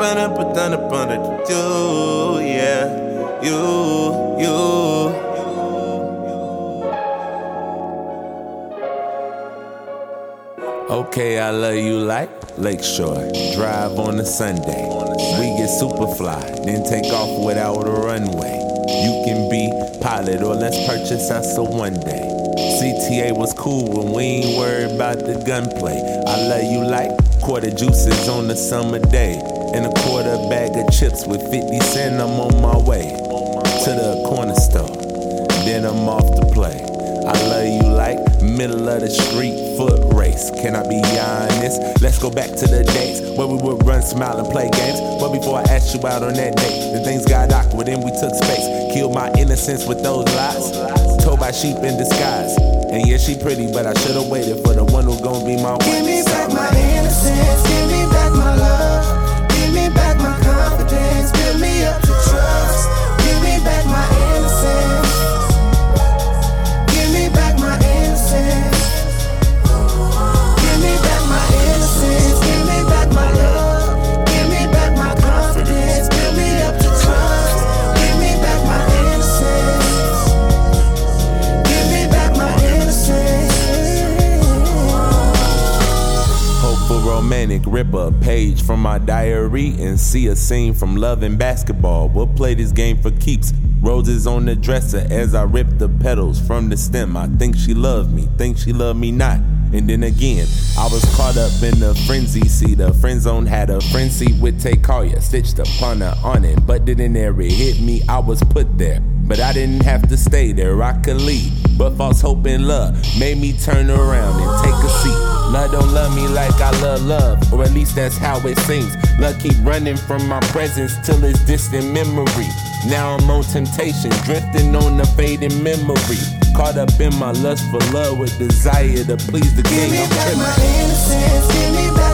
Up, burn up, you, yeah, you, you. Okay, I love you like Lakeshore. Drive on a Sunday. We get super fly, then take off without a runway. You can be pilot or let's purchase us a one day. CTA was cool when we ain't worried about the gunplay. I love you like quarter juices on a summer day. And a quarter bag of chips with 50 cent, I'm on my way to the corner store. Then I'm off to play. I love you like middle of the street foot race. Can I be honest? Let's go back to the days where we would run, smile, and play games. But before I asked you out on that date, then things got awkward and we took space. Killed my innocence with those lies. Told by sheep in disguise. And yeah, she pretty, but I should've waited for the one who's gonna be my wife. Give me back my innocence, Romantic, rip a page from my diary and see a scene from love and basketball. We'll play this game for keeps. Roses on the dresser as I rip the petals from the stem. I think she loved me, think she loved me not. And then again, I was caught up in the frenzy. See, the friend zone had a frenzy with Collier, stitched upon her on it. But didn't ever hit me, I was put there. But I didn't have to stay there, I could leave. But false hope and love made me turn around and take a seat. Love don't love me like I love love, or at least that's how it seems. Love keep running from my presence till it's distant memory. Now I'm on temptation, drifting on a fading memory. Caught up in my lust for love with desire to please the Give king. me I'm back my innocence, give me